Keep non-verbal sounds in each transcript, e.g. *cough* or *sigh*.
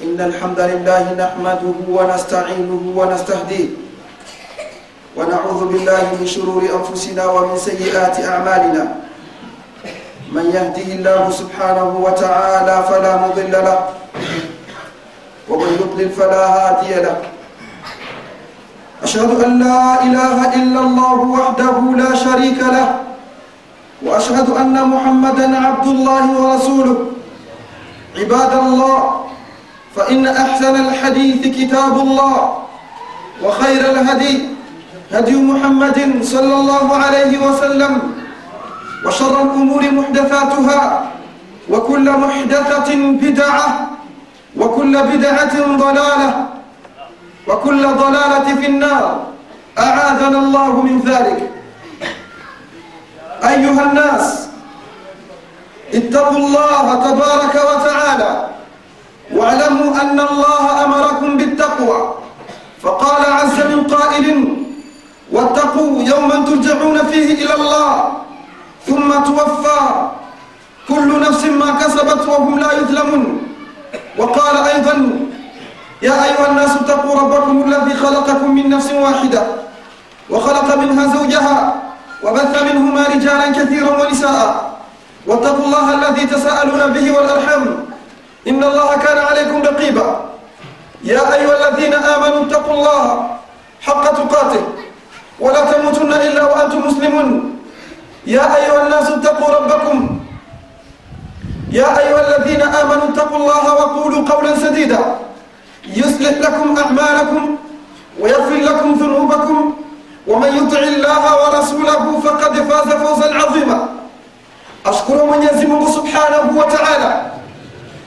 إن الحمد لله نحمده ونستعينه ونستهديه ونعوذ بالله من شرور أنفسنا ومن سيئات أعمالنا. من يهده الله سبحانه وتعالى فلا مضل له ومن يضلل فلا هادي له. أشهد أن لا إله إلا الله وحده لا شريك له وأشهد أن محمدا عبد الله ورسوله. عباد الله فإن أحسن الحديث كتاب الله وخير الهدي هدي محمد صلى الله عليه وسلم وشر الأمور محدثاتها وكل محدثة بدعة وكل بدعة ضلالة وكل ضلالة في النار. أعاذنا الله من ذلك. أيها الناس اتقوا الله تبارك وتعالى. واعلموا أن الله أمركم بالتقوى. فقال عز من قائل واتقوا يوما ترجعون فيه إلى الله ثم توفى. كل نفس ما كسبت وهم لا يظلمون. وقال أيضا يا أيها الناس اتقوا ربكم الذي خلقكم من نفس واحدة وخلق منها زوجها وبث منهما رجالا كثيرا ونساء. واتقوا الله الذي تساءلون به والأرحم إن الله كان عليكم رقيبا. يا أيها الذين آمنوا اتقوا الله حق تقاته. ولا تموتن إلا وأنتم مسلمون. يا أيها الناس اتقوا ربكم. يا أيها الذين آمنوا اتقوا الله وقولوا قولا سديدا. يصلح لكم أعمالكم ويغفر لكم ذنوبكم. ومن يطع الله ورسوله فقد فاز فوزا عظيما. أشكر من يزمه سبحانه وتعالى.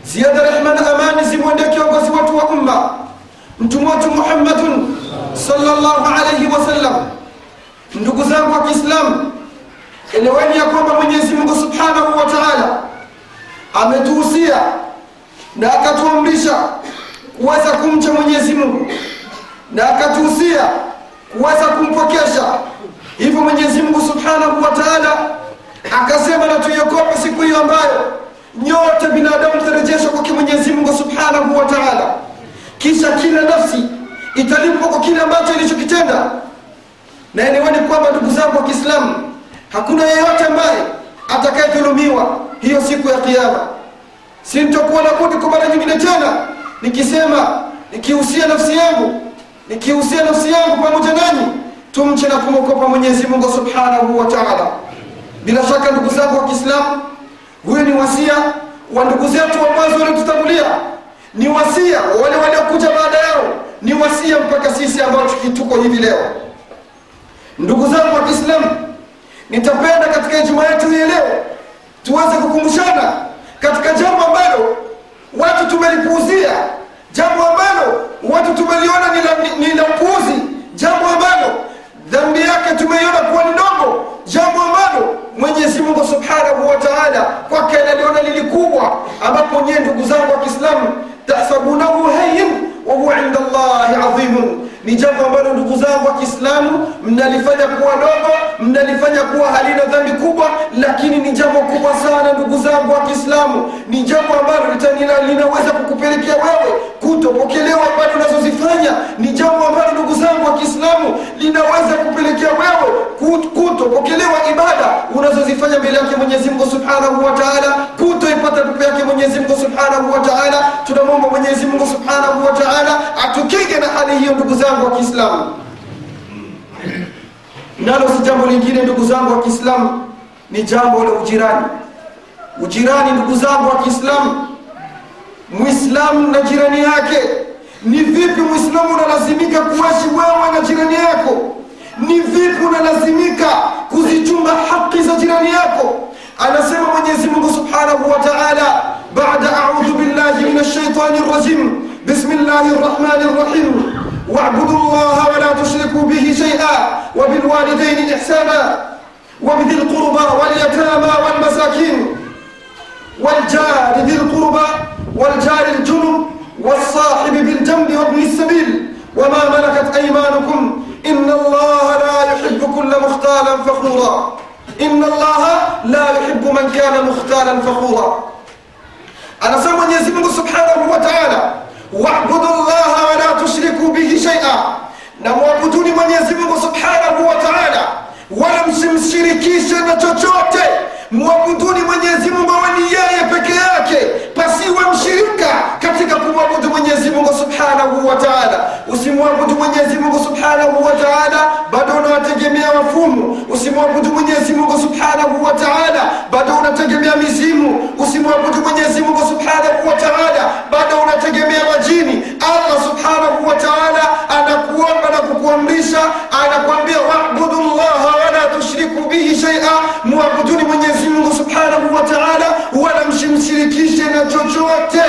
ziada rehma na amani zimwendee kiongozi wetu wa umma. Mtume wetu muhammadun sallallahu alaihi wasallam ndugu zangu wa kiislamu eleweni ya kwamba mwenyezi mungu subhanahu wa taala ametuhusia na akatuamrisha kuweza kumcha mwenyezi mungu na akatuhusia kuweza kumpokesha. Hivyo mwenyezi mungu subhanahu wa taala akasema na tuiokope siku hiyo ambayo nyote binadamu tarejeshwa kwake mwenyezi subhanahu wa taala. Kisha kila nafsi italipwa kwa kile ambacho ilichokitenda. Na eleweni kwamba ndugu zangu wa kiislamu hakuna yeyote ambaye atakayedhulumiwa hiyo siku ya kiama sintokuwa na budi kwa mara nyingine tena nikisema nikihusia nafsi yangu nikihusia nafsi yangu pamoja nanyi tumche na kumwokopa mwenyezi mungu subhanahu wa taala. Bila shaka ndugu zangu wa kiislamu huyu ni wasia wa ndugu zetu wa mwanzo waliotutangulia. Ni wasia wale waliokuja baada yao. Ni wasia mpaka sisi ambao tuko hivi leo. Ndugu zangu wa kiislamu nitapenda katika ijumaa yetu hii leo tuweze kukumbushana katika jambo ambalo watu tumelipuuzia jambo ambalo watu tumeliona ni la upuuzi jambo ambalo dhambi yake tumeiona kuwa ni dogo jambo ambalo mwenyezi mungu subhanahu wa taala kwake analiona lilikubwa ambapo nyie ndugu zangu wa kiislamu tahsabunahu hayin wahuwa inda llahi adhimun ni jambo ambalo ndugu zangu wa kiislamu mnalifanya kuwa dogo mnalifanya kuwa halina dhambi kubwa lakini ni jambo kubwa sana ndugu zangu wa kiislamu. Ni jambo ambalo linaweza kukupelekea wewe kutopokelewa ibada unazozifanya ni jambo ambalo ndugu zangu wa kiislamu linaweza kupelekea wewe kutopokelewa ibada unazozifanya mbele yake mwenyezi mungu subhanahu wa taala kutoipata pepo yake mwenyezi subhanahu wa taala. Tunamwomba mwenyezi subhanahu wa taala atukinge na hali hiyo ndugu zangu wa kiislamu. Nalo si jambo lingine ndugu zangu wa kiislamu ni jambo la ujirani. Ujirani ndugu zangu wa kiislamu mwislamu na jirani yake ni vipi mwislamu unalazimika kuishi wewe na jirani yako ni vipi unalazimika kuzichunga haki za jirani yako anasema mwenyezi mungu subhanahu wa taala bada audhu billahi min alshaitani rrajim bismi llahi rrahmani rrahim واعبدوا الله ولا تشركوا به شيئا وبالوالدين إحسانا وبذي القربى واليتامى والمساكين والجار ذي القربى والجار الجنب والصاحب بالجنب وابن السبيل وما ملكت أيمانكم إن الله لا يحب كل مختالا فخورا. إن الله لا يحب من كان مختالا فخورا. أنا سمى يزمه سبحانه وتعالى واعبدوا الله ولا تشركوا به شيئا. نموابدوني من يزمه سبحانه وتعالى. ولم سمشركيش أنا تشوتي mwabuduni Mwenyezi Mungu awe ni yeye peke yake, pasiwe mshirika katika kumwabudu Mwenyezi Mungu subhanahu wataala. Usimwabudu Mwenyezi Mungu subhanahu wataala bado unawategemea wafumu. Usimwabudu Mwenyezi Mungu subhanahu wataala bado unategemea mizimu. Usimwabudu Mwenyezi Mungu subhanahu wa bado unategemea majini. Allah subhanahu wa taala anakuomba na kukuamrisha, anakuambia wabudu llaha wala tushriku bihi shaia na chochote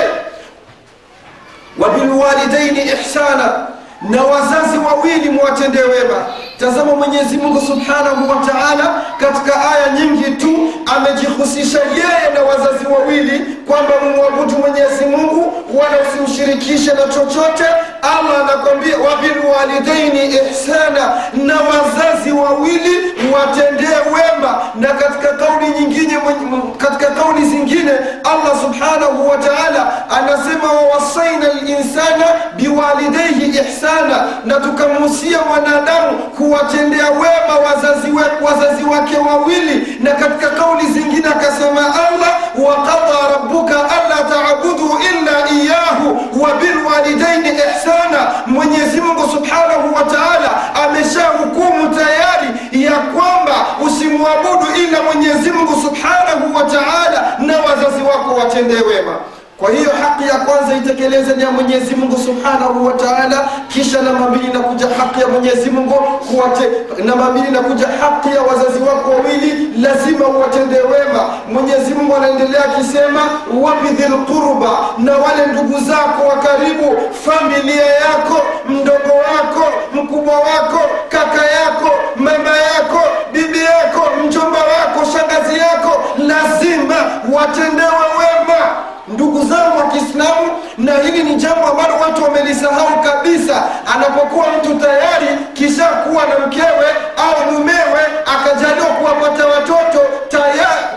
wabilwalidaini ihsana na wazazi wawili mwatendee wema. Tazama mwenyezi mungu subhanahu wa taala katika aya nyingi tu amejihusisha yeye na wazazi wawili kwamba mumwabudu mwenyezi mungu wala usimshirikishe na chochote. Allah anakwambia wabilwalidaini ihsana na wazazi wawili watendee wema na katika kauli nyingine katika kauli zingine allah subhanahu wa taala anasema wawasaina linsana biwalidaihi sana na tukamuhusia wanadamu kuwatendea wema wazazi, we, wazazi wake wawili. Na katika kauli zingine akasema allah waqada rabuka alla taabudu illa iyahu wabilwalidaini ihsana. Mwenyezi mungu subhanahu wa taala ameshahukumu tayari ya kwamba usimwabudu ila mwenyezi mungu subhanahu wa taala na wazazi wako watendee wema kwa hiyo haki ya kwanza itekeleze ni ya mwenyezi mungu subhanahu wa taala kisha namba mbili inakuja haki ya mwenyezi mungu kuwate namba mbili inakuja haki ya wazazi wako wawili lazima uwatende wema. Mwenyezi mungu anaendelea akisema wabidhil qurba na wale ndugu zako wa karibu familia yako mdogo wako mkubwa wako kaka yako mama yako bibi yako mjomba wako shangazi yako lazima watendewe wema ndugu zangu wa kiislamu na hili ni jambo ambalo watu wamelisahau kabisa. Anapokuwa mtu tayari kisha kuwa na mkewe au mumewe akajaliwa kuwapata watoto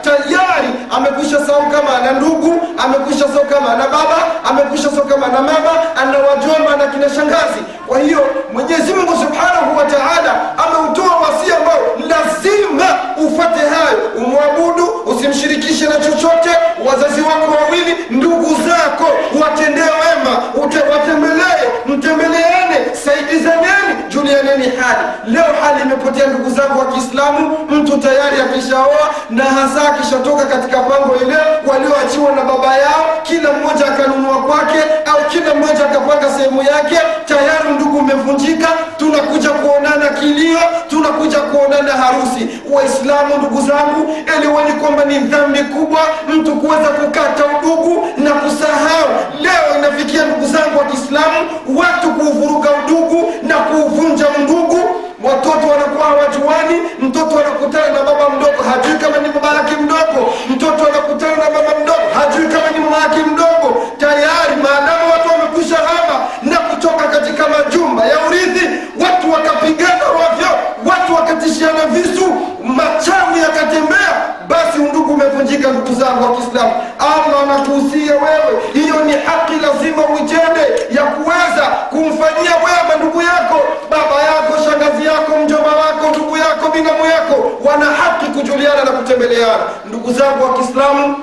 tayari, amekwisha sahau kama ana ndugu amekwisha sahau kama ana baba amekwisha sahau kama ana mama ana wajomba na kina shangazi. Kwa hiyo mwenyezi mungu wazazi wako wawili ndugu zako watendee wema watembelee mtembeleane saidizaneni julianeni hali. Leo hali imepotea ndugu zangu wa kiislamu mtu tayari akishaoa na hasa akishatoka katika pango ile walioachiwa na baba yao kila mmoja akanunua kwake au kila mmoja akapanga sehemu yake tayari ndugu umevunjika. Tunakuja kuonana kilio tunakuja kuonana harusi. Waislamu ndugu zangu eleweni kwamba ni dhambi kubwa mtu kuweza kukata udugu na kusahau. Leo inafikia ndugu zangu wa kiislamu watu kuuvuruga udugu na kuuvunja ndugu watoto wanakuwa hawajuani mtoto anakutana na baba mdogo hajui kama ni yake mdogo. Mtoto anakutana na baba mdogo hajui kama ni mama mdogo. Tayari maadamu basi umevunjika ndugu zangu wa kiislamu. Allah anakuhusia wewe. Hiyo ni haki lazima uitende ya kuweza kumfanyia wema ndugu yako baba yako shangazi yako mjomba wako ndugu yako binamu yako. Wana haki kujuliana na kutembeleana. Ndugu zangu wa kiislamu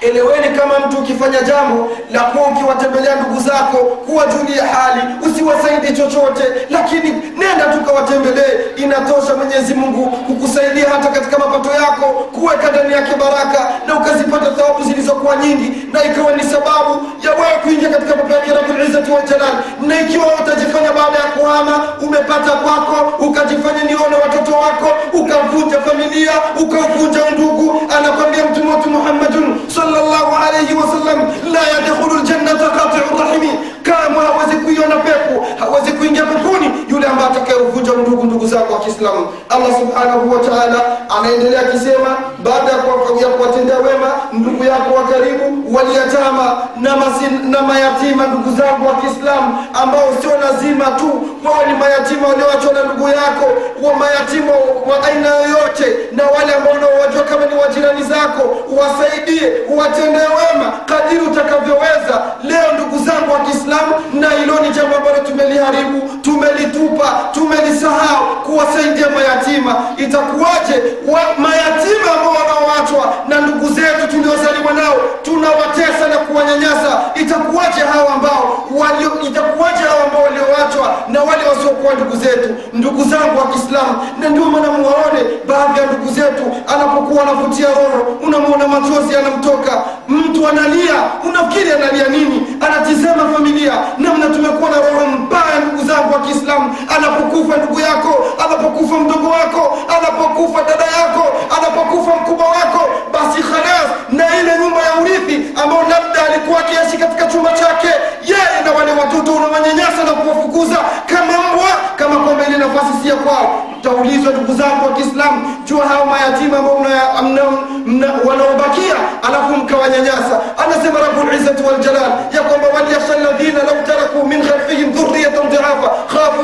eleweni kama mtu ukifanya jambo la kuwa ukiwatembelea ndugu zako kuwajulia hali usiwasaidi chochote. Lakini nenda tukawatembelee inatosha mwenyezi mungu kukusaidia hata katika mapato yako kuweka ndani yake baraka na ukazipata thawabu zilizokuwa nyingi. Na ikiwa ni sababu ya wewe kuingia katika pepo yake rabulizzati na ikiwa utajifanya baada ya kuhama umepata kwako ukajifanya nione watoto wako ukavunja familia ukauvunja ndugu anakwambia mtume wetu muhammadun صلى الله عليه وسلم لا يدخل الجنة قاطع الرحم كما وزكوا ينبقوا وزكوا ينبقوني yule ambaye atakayevunja ndugu ndugu zako wa kiislamu allah subhanahu wa taala anaendelea akisema baada ya kuwatendea wema ndugu yako wa karibu waliyatama na, mayatima ndugu zangu wa kiislamu ambao sio lazima tu wao ni mayatima walioachwa na ndugu yako wa mayatima wa aina yoyote na wale ambao unaowajua kama ni wajirani zako wasaidie watendee wema kadiri utakavyoweza. Leo ndugu zangu wa kiislamu na hilo ni jambo ambalo tumeliharibu tumelitupa tumelisahau kuwasaidia mayatima itakuwaje? Wa, mayatima ambao wanaoachwa na ndugu zetu tuliozaliwa nao tunawatesa na kuwanyanyasa. Itakuwaje hawa ambao itakuwaje hawa na wale wasiokuwa ndugu zetu? Ndugu zangu wa kiislamu na ndio maana muwaone baadhi ya ndugu zetu anapokuwa anavutia roho unamwona machozi anamtoka mtu analia unafikiri analia nini? Anatizama familia namna tumekuwa na roho mbaya ndugu zangu wa kiislamu anapokufa ndugu yako anapokufa mdogo wako anapokufa dada yako anapokufa mkubwa ya kwao mtaulizwa ndugu zangu wa kiislamu jua hao mayatima ambao wanaobakia alafu mkawanyanyasa anasema rabulizzati waljalal ya kwamba walyakhsha alladhina law tarakuu min khalfihim dhurriyatan dhiafa khafu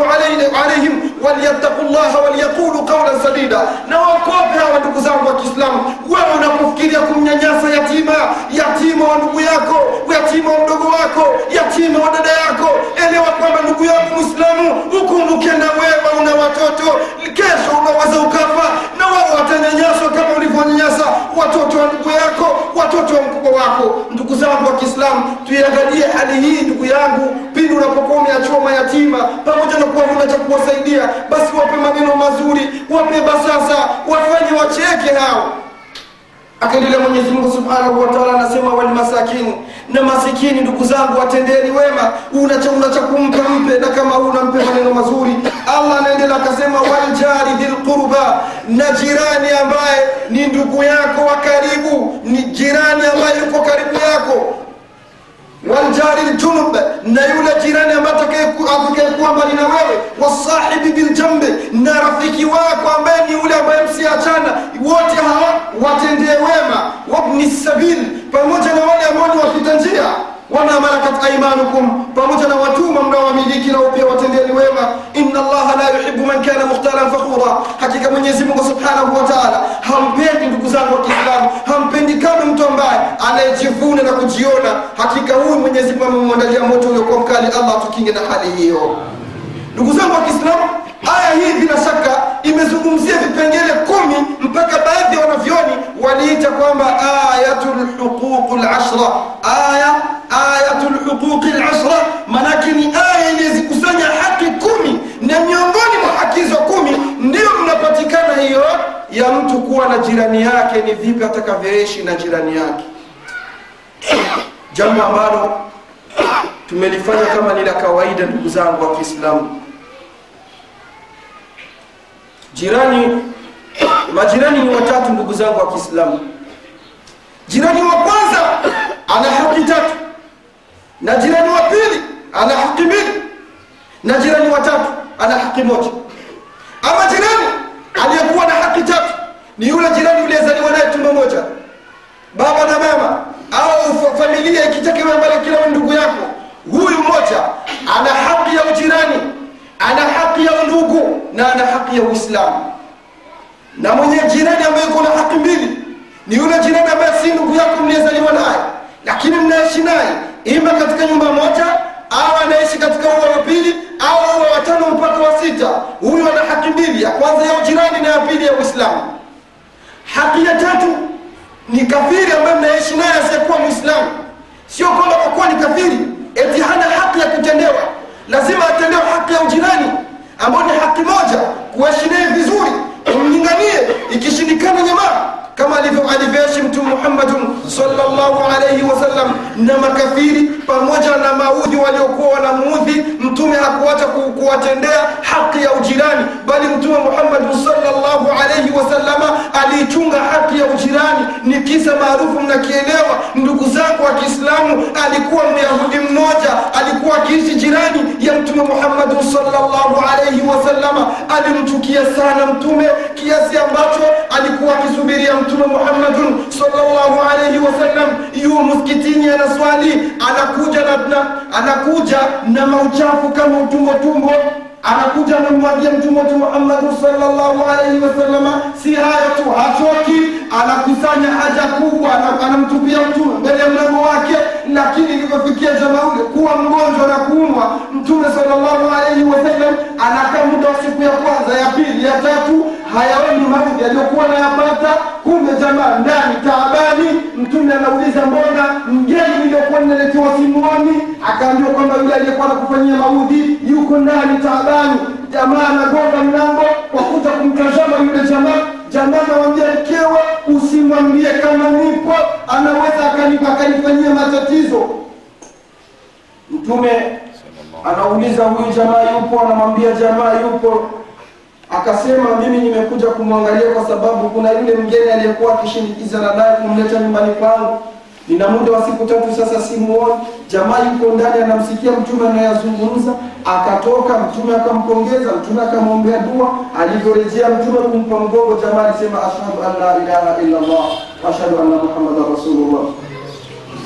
alayhim walyattaqu llaha walyaqulu qawlan sadida na wakope hawa ndugu zangu wa kiislamu wewe unapofikiria kumnyanyasa yatima yatima wa ndugu yako yatima wa mdogo wako yatima wa dada yako elewa kwamba ndugu yako mwislamu ukumbuke na wewe una watoto kesho unaweza ukafa na wao watanyanyaswa kama ulivyonyanyasa watoto wa ndugu yako watoto wa mkubwa wako. Ndugu zangu wa kiislamu tuiangalie hali hii ndugu yangu pindi unapokuwa umeachiwa mayatima pamoja na kuwa huna cha kuwasaidia basi wape maneno mazuri wape basasa wafanye wacheke hao akaendelea mwenyezi mungu subhanahu wa taala anasema walmasakini na masikini ndugu zangu watendeni wema. Una mpe na kama huu mpe maneno mazuri. Allah anaendelea akasema waljari dhilqurba na jirani ambaye ni ndugu yako wa karibu ni jirani ambaye yuko karibu yako waljari ljunub na yule jirani ambaye atakayekuwa mbali na wewe wasahibi biljambi na rafiki wako ambaye ni yule ambaye msiachana wote hawa watendee wema wabni sabil pamoja na wale ambao ni wapita njia. Wama malakat aimanukum pamoja na watumwa mnaowamiliki nao pia watendeni wema. Inna allaha la yuhibu man kana mukhtalan fakhura. Hakika mwenyezi subhanahu wa hampendi ndugu zangu wa anayejivuna na kujiona hakika huyu mwenyezi mungu moto uliokuwa mkali. Allah tukinge na hali hiyo. Ndugu zangu wa kiislamu aya hii bila shaka imezungumzia vipengele kumi mpaka baadhi ya wanavyoni waliita kwamba ayatul huquq lashra aya ayatul huquq lashra manake ni aya iliyezikusanya haki kumi na miongoni mwa haki hizo kumi ndiyo mnapatikana hiyo ya mtu kuwa na jirani yake ni vipi atakavyoishi na jirani yake *coughs* jambo ambalo tumelifanya kama ni la kawaida ndugu zangu wa kiislamu. Jirani majirani ni watatu ndugu zangu wa kiislamu. Jirani wa kwanza ana haki tatu na jirani wa pili ana haki mbili na jirani wa tatu ana haki moja. Ama jirani aliyekuwa na haki tatu ni yule jirani uliyezaliwa naye tumbo moja baba na mama familia ikitakiwa mbali kila ndugu yako huyu mmoja ana haki ya ujirani ana haki ya undugu na ana haki ya uislamu. Na mwenye jirani ambaye kuna haki mbili ni yule jirani ambaye si ndugu yako mliyezaliwa naye lakini mnaishi naye ima katika nyumba moja au anaishi katika ua wa pili au ua wa mpaka wa sita. Huyu ana haki mbili ya kwanza ya ujirani na ya pili ya uislamu. Haki ya tatu ni kafiri ambaye mnaishi naye asiyekuwa mwislamu sio kwamba kwa kuwa ni kafiri eti hana haki ya kutendewa. Lazima atendewe haki ya ujirani ambayo ni haki moja kuishi vizuri umlinganie ikishindikana jamaa kama alivyo- alivyoishi mtume muhammadun salllahu alaihi wasallam na makafiri pamoja na maudhi waliokuwa wanamuudhi mtume hakuacha kuwatendea haki ya ujirani bali mtume muhammadun salllahu alaihi wasallama aliichunga haki ya ujirani. Ni kisa maarufu mnakielewa ndugu zangu wa kiislamu alikuwa myahudi mmoja alikuwa akiishi jirani ya mtume muhammadun salllahu alaihi wasallama alimchukia sana mtume kiasi ambacho alikuwa akisubiria mtume muhammadun salllahu alaihi wasallam yu msikitini anaswali anakuja na, na, anakuja na mauchafu kama utumbo tumbo. Anakuja anamwagia mtume wetu muhammadu salllahu alaihi wasallama si hayo tu hachoki. Anakusanya haja kubwa anamtupia mtume mbele ya mlango wake. Lakini ilivyofikia jamaa ule kuwa mgonjwa na kuumwa mtume salllahu alaihi wasallam anakaa muda wa siku ya kwanza ya pili ya tatu hayaoni maudhi aliyokuwa nayapata. Kumbe jamaa ndani taabani mtume anauliza mbona mgeni niliyokuwa ninaletewa simuoni? Akaambiwa kwamba yule aliyekuwa nakufanyia maudhi yuko ndani taabani. Jamaa anagonga mlango kwa kuja kumtazama yule jamaa. Jamaa anamwambia mkewe usimwambie kama nipo. Anaweza akanifanyia matatizo. Mtume anauliza huyu jamaa yupo anamwambia jamaa yupo. Akasema mimi nimekuja kumwangalia kwa sababu kuna yule mgeni aliyekuwa akishinikiza na kumleta nyumbani kwangu. Nina muda wa siku tatu sasa simuoni. Jamaa yuko ndani anamsikia mtume anayazungumza akatoka mtume akampongeza mtume akamwombea dua. Alivyorejea mtume kumpa mgongo jamaa alisema ashhadu an la ilaha illa allah anna muhammadan rasulullah.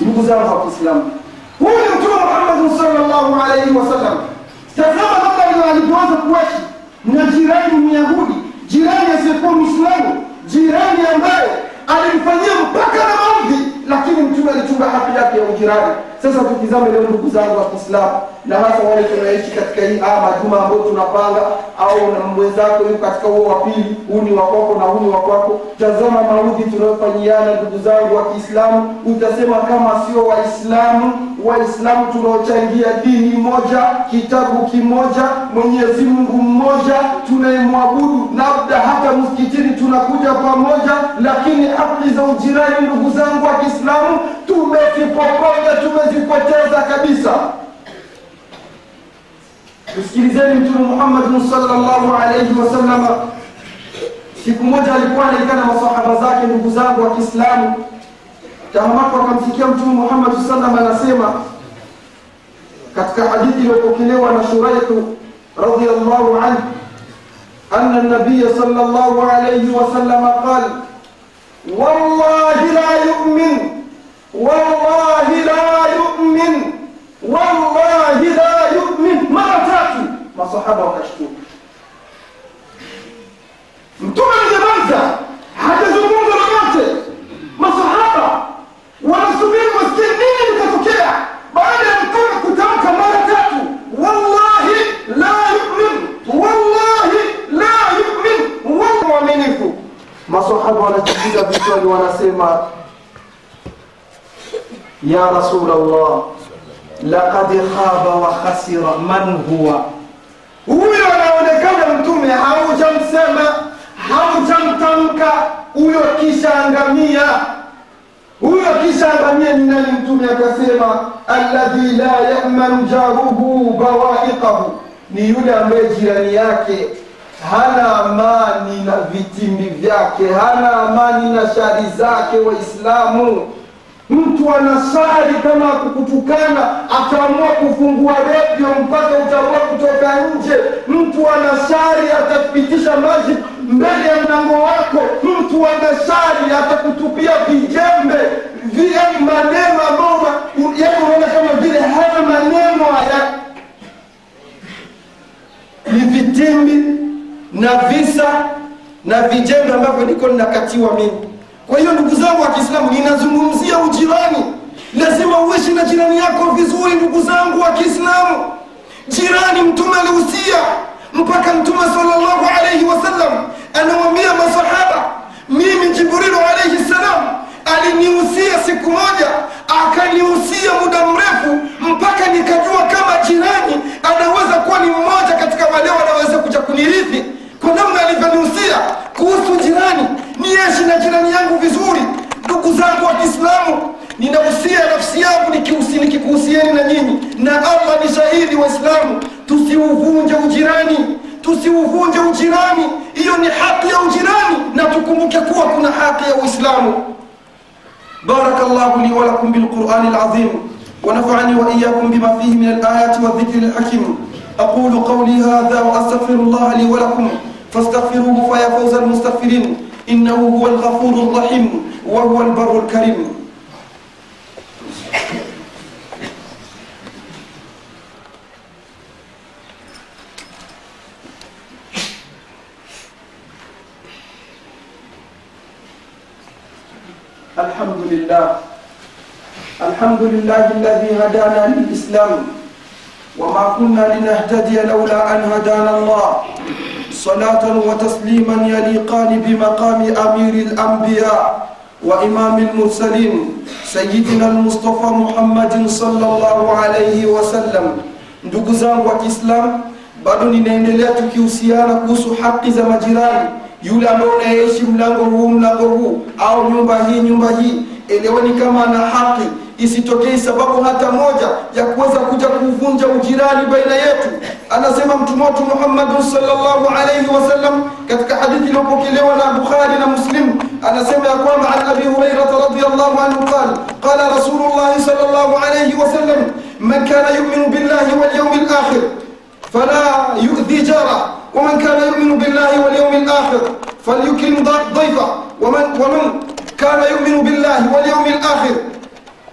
Ndugu zangu wa kiislamu huyu muhammadin sallallahu alaihi wasallam tazama namna alivyoanza kuishi. Na jirani myahudi jirani asiyekuwa Muislamu, jirani ambaye alimfanyia mpaka na maudhi lakini mtume alichunga haki yake ya ujirani. Sasa tukizame leo ndugu zangu wa kiislamu na hasa wale tunaishi katika hii aa majuma ambayo tunapanga au na mwenzako yuko katika huo wa pili huu ni wakwako na huu ni wakwako tazama maudhi tunayofanyiana ndugu zangu wa kiislamu. Utasema kama sio waislamu. Waislamu tunaochangia dini moja kitabu kimoja mwenyezi mungu mmoja tunayemwabudu labda hata msikitini tunakuja pamoja. Lakini haki za ujirani ndugu zangu wa kiislamu tumezipokoja tumezipoteza kabisa tusikilizeni mtume muhammadin salllahu alaihi wasalama siku moja alikuwa anaikana masahaba zake ndugu zangu wa kiislamu tahamako akamsikia mtume muhammad sallam anasema katika hadithi iliyopokelewa na shuraihu radiallahu anhu أن النبي صلى الله عليه وسلم قال والله لا يؤمن والله لا يؤمن والله لا tatu masahaba wakashtuka mtume alijamaza hajazungumza lolote masahaba wanasubiri wasikie nini litatokea baada ya mtume kutamka mara tatu wallahi la yumin wallahi la yumin wala mwaminifu masahaba wanajipiga vichwani wanasema ya rasul allah laqad khaba wa khasira man huwa haujamsema haujamtamka huyo kisha angamia huyo kisha angamia ni nani? Mtume akasema alladhi la yamanu jaruhu bawaiqahu. Ni yule ambaye jirani yake hana amani na vitimbi vyake hana amani na shari zake waislamu mtu anasali kama akukutukana ataamua kufungua redio mpaka utaamua kutoka nje. Mtu anasali atapitisha maji mbele ya mlango wako. Mtu anasari atakutupia vijembe vile maneno ambayo yani unaona kama vile haya maneno haya ni vitimbi na visa na vijembe ambavyo niko ninakatiwa mimi kwa hiyo ndugu zangu wa kiislamu ninazungumzia ujirani. Lazima uishi na jirani yako vizuri ndugu zangu wa kiislamu. Jirani mtume alihusia mpaka mtume salllahu alaihi wasallam anawambia masahaba mimi jibrilu alaihi salam alinihusia siku moja akanihusia muda mrefu mpaka nikajua kama jirani anaweza kuwa ni mmoja katika wale wanaweza kuja kunirithi namna alivyonihusia kuhusu jirani niishi na jirani yangu vizuri ndugu zangu wa kiislamu ninahusia nafsi yangu nikikuhusieni na nyinyi na allah ni shahidi waislamu tusiuvunje ujirani tusiuvunje ujirani hiyo ni haki ya ujirani na tukumbuke kuwa kuna haki ya uislamu بارك الله لي ولكم بالقرآن العظيم ونفعني وإياكم بما فيه من الآيات والذكر الحكيم أقول قولي هذا وأستغفر الله لي ولكم. فاستغفروه فيا فوز المستغفرين. إنه هو الغفور الرحيم وهو البر الكريم. الحمد لله. الحمد لله الذي هدانا للإسلام. وما كنا لنهتدي لولا أن هدانا الله صلاة وتسليما يليقان بمقام أمير الأنبياء وإمام المرسلين سيدنا المصطفى محمد صلى الله عليه وسلم ndugu zangu wa kiislamu bado ninaendelea tukihusiana kuhusu haki za majirani yule ambaye unayeishi mlango huu mlango huu au nyumba hii nyumba hii eleweni kama ana haki isitokei sababu hata moja ya kuweza kuja kuvunja ujirani baina yetu anasema mtume wetu muhammadun salllahu alaihi wasallam katika hadithi iliyopokelewa na bukhari na muslim anasema ya kwamba an abi hurairata radiallahu anhu qal qala rasulullahi salllahu alaihi wasallam man kana yuminu billahi walyaumi lakhir فلا يؤذي جاره ومن كان يؤمن بالله واليوم الآخر فليكرم ضيفه ومن, ومن كان يؤمن بالله واليوم الآخر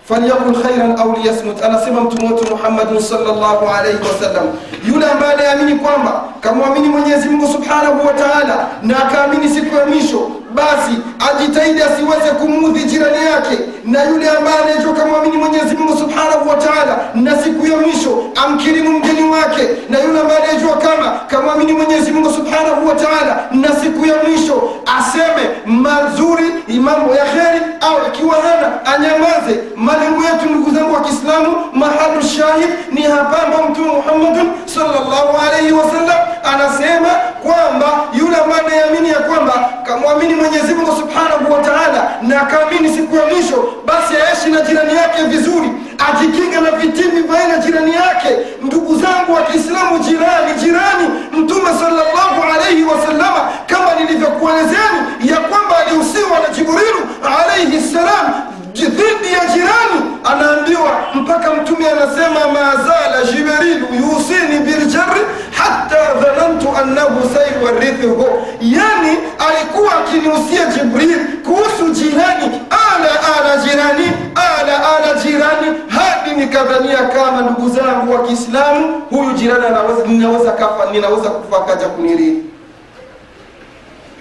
فليقل خيرا au liyasmut anasema mtume wetu muhammadin salllahu alaihi wasallam yule ambaye anayeamini kwamba kamwamini mwenyezi mungu subhanahu wa taala na akaamini siku ya mwisho basi ajitahidi asiweze kumudhi jirani yake na yule ambaye anayejua kamwamini mwenyezi subhanahu wa taala na siku ya mwisho amkirimu mgeni wake na yule ambaye anayejua kama kamwamini mwenyezi subhanahu wa taala na siku ya mwisho aseme mazuri mambo ya kheri au ikiwa hana anyamaze. Malengo yetu ndugu zangu wa kiislamu mahalu shahid ni hapa ambao mtume muhammadun salllahu alaihi wasallam anasema kwamba yule ambaye anayeamini ya kwamba kamwamini mwenyezi mungu subhanahu wa taala na akaamini siku ya mwisho basi aishi na jirani yake vizuri ajikinga na vitimi baina jirani yake. Ndugu zangu wa kiislamu jirani jirani mtume salllahu alaihi wasallama kama nilivyokuelezeni ya kwamba alihusiwa na jibrilu alaihi ssalam dhidi ya jirani anaambiwa mpaka mtume anasema mazala jibrilu yusini biljari hata dhanantu annahu sayuwarithuhu yani alikuwa akinihusia jibril kuhusu jirani ala ala jirani ala ala jirani hadi nikadhania kama ndugu zangu wa kiislamu huyu jirani anaweza ninaweza kafa ninaweza kufa kaja kunirithi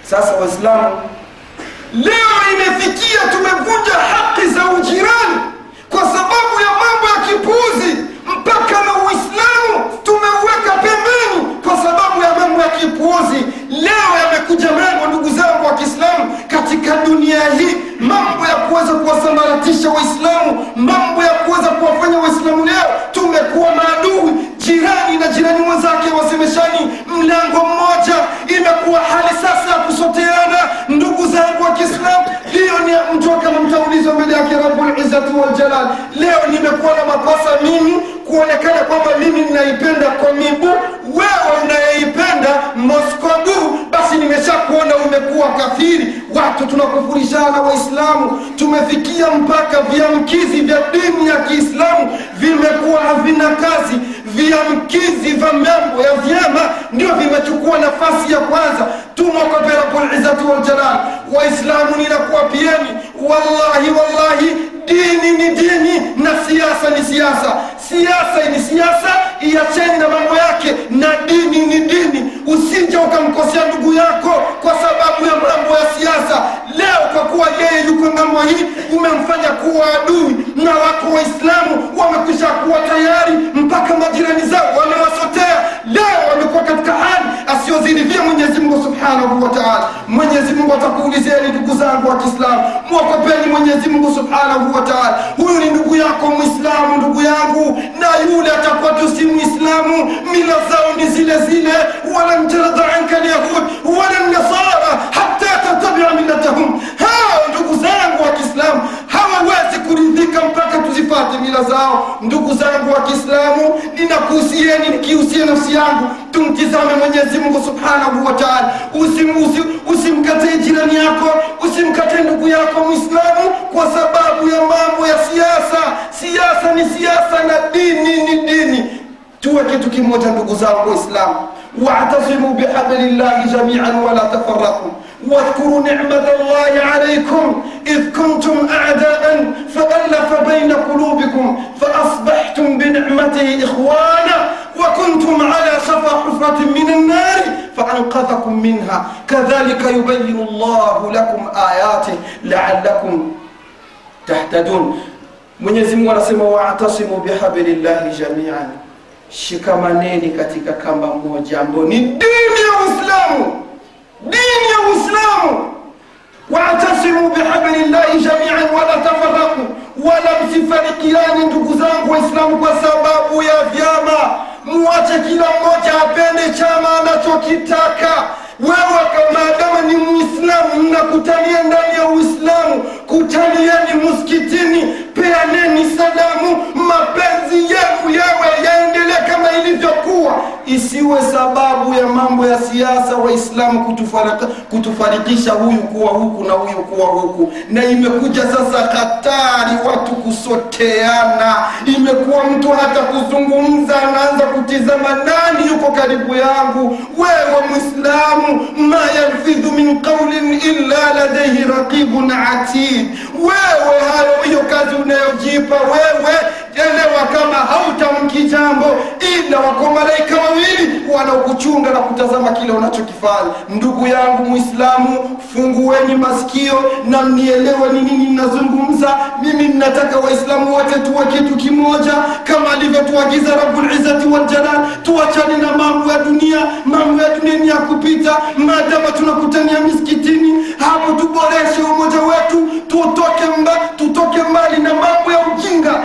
sasa waislamu leo imefikia tumevunja haki za ujirani kwa sababu ya mambo ya kipuzi mpaka na uislamu tumeuweka kipuuzi leo yamekuja mambo ndugu zangu wa kiislamu katika dunia hii. Mambo ya kuweza kuwasambaratisha waislamu mambo ya kuweza kuwafanya waislamu leo tumekuwa maadui jirani na jirani mwenzake wasemeshani mlango mmoja imekuwa hali sasa ya kusoteana ndugu zangu wa kiislamu. Hiyo ni mtu kama mbele yake rabulizzati waljalal leo nimekuwa na makosa mimi kuonekana kwamba mimi ninaipenda komibu wewe unayeipenda moskodu basi nimeshakuona umekuwa kafiri. Watu tunakufurishana waislamu tumefikia mpaka viamkizi vya dini ya kiislamu vimekuwa havina kazi. Viamkizi vya mambo ya vyema ndio vimechukua nafasi ya kwanza. Tumokope rabulizzati waljalal waislamu ninakuwapieni wallahi wallahi dini ni dini na siasa ni siasa. Siasa ni siasa iacheni na mambo yake. Na dini ni dini. Usije ukamkosea ndugu yako kwa sababu ya mambo ya siasa. Leo kwa kuwa yeye yuko ng'ambo hii umemfanya kuwa adui. Na watu waislamu wamekwisha kuwa tayari mpaka majirani zao wamewasotea hali asiyoziridhia mwenyezi mungu subhanahu wa taala. Mwenyezi mungu atakuulizeni ndugu zangu wa kiislamu. Mwokopeni mwenyezi mungu subhanahu wa taala. Huyu ni ndugu yako mwislamu ndugu yangu. Na yule atakuwa tu si mwislamu mila zao ni zile zile. Walan tarda anka lyahud wala nasara. Hata tatabia millatahum. Hao ndugu zangu wa kiislamu hawawezi kuridhika mpaka tuzipate mila zao. Ndugu zangu wa kiislamu ninakuhusieni nikihusia nafsi yangu tumtizame mwenyezi mungu subhanahu wa taala. Usimkatee usim, usim jirani yako usimkatee ndugu yako mwislamu kwa sababu ya mambo ya siasa. Siasa ni siasa na dini ni dini. Tuwe kitu kimoja ndugu zangu waislamu. Watasimu bihablillahi jamian wala tafaraku واذكروا نعمة الله عليكم إذ كنتم أعداء فألف بين قلوبكم فأصبحتم بنعمته إخوانا وكنتم على شفا حفرة من النار فأنقذكم منها. كذلك يبين الله لكم آياته لعلكم تهتدون. Mwenyezi Mungu anasema wa'tasimu bihablillahi jami'an, shikamaneni katika kamba moja ambayo ni dini ya Uislamu. Dini ya Uislamu. Wa'tasimu bihablillahi jami'an wala tafaraku wala msifarikiani ndugu zangu waislamu kwa sababu ya vyama. Muwache kila mmoja apende chama anachokitaka. Wewe maadamu ni muislamu mnakutania ndani ya uislamu. Kutanieni muskitini isiwe sababu ya mambo ya siasa waislamu kutufarikisha huyu kuwa huku na huyu kuwa huku. Na imekuja sasa hatari watu kusoteana. Imekuwa mtu hata kuzungumza anaanza kutizama nani yuko karibu yangu. Wewe mwislamu ma yalfidhu min qaulin illa ladaihi raqibun atid. Wewe hayo hiyo kazi unayojipa wewe elewa kama hautamki jambo ila wako malaika wawili wanaokuchunga na kutazama kile unachokifanya. Ndugu yangu mwislamu fungueni masikio na mnielewe ni nini ninazungumza. Mimi ninataka waislamu wote tuwe kitu kimoja kama alivyotuagiza rabulizati waljalal tuachane na mambo ya dunia mambo ya dunia ni ya kupita. Maadama tunakutania miskitini hapo tuboreshe umoja wetu tutoke mba, tutoke mbali na mambo ya ujinga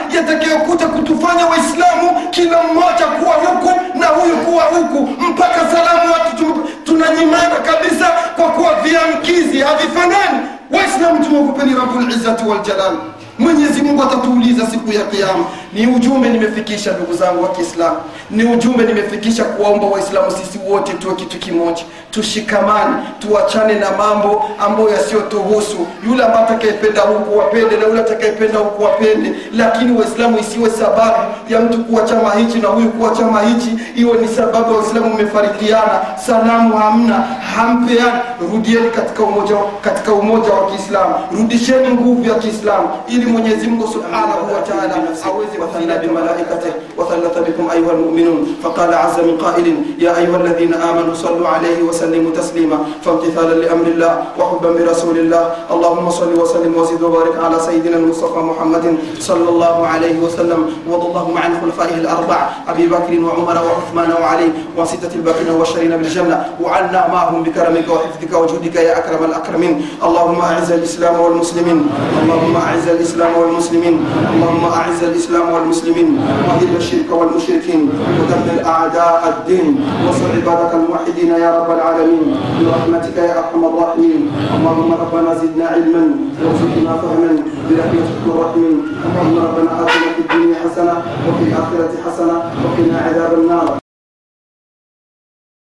yatakayokuja kutufanya waislamu kila mmoja kuwa huku na huyu kuwa huku mpaka salamu watu tunanyimana kabisa kwa kuwa viamkizi havifanani. Waislamu tumekupeni rabulizati waljalal mwenyezi mungu atatuuliza siku ya kiama ni ujumbe nimefikisha ndugu zangu wa kiislamu. Ni ujumbe nimefikisha kuwaomba waislamu sisi wote tuwe kitu kimoja. Tushikamane tuachane na mambo ambayo yasiyotuhusu. Yule ambaye atakayependa huku wapende na yule atakayependa huku wapende lakini waislamu isiwe sababu ya mtu kuwa chama hichi na huyu kuwa chama hichi. Iwe ni sababu ya waislamu mmefarikiana. Salamu hamna hampeani. Rudieni katika umoja katika umoja wa kiislamu. Rudisheni nguvu ya kiislamu ili mwenyezi mungu subhanahu wataala aweze وثنى بملائكته وثلث بكم أيها المؤمنون. فقال عز من قائل يا أيها الذين آمنوا صلوا عليه وسلموا تسليما. فامتثالا لأمر الله وحبا برسول الله. اللهم صل وسلم وزد وبارك على سيدنا المصطفى محمد صلى الله عليه وسلم. وارض اللهم عن خلفائه الأربع أبي بكر وعمر وعثمان وعلي وستة الباقين والبشرين بالجنة. وعنا معهم بكرمك وحفظك وجودك يا أكرم الأكرمين. اللهم أعز الإسلام والمسلمين. اللهم أعز الإسلام والمسلمين. اللهم أعز الإسلام والمسلمين وأذل الشرك والمشركين ودمر أعداء الدين وانصر عبادك الموحدين يا رب العالمين برحمتك يا أرحم الراحمين. اللهم ربنا زدنا علما وارزقنا فهما برحمتك الراحمين اللهم ربنا آتنا في الدنيا حسنة وفي الآخرة حسنة وقنا عذاب النار.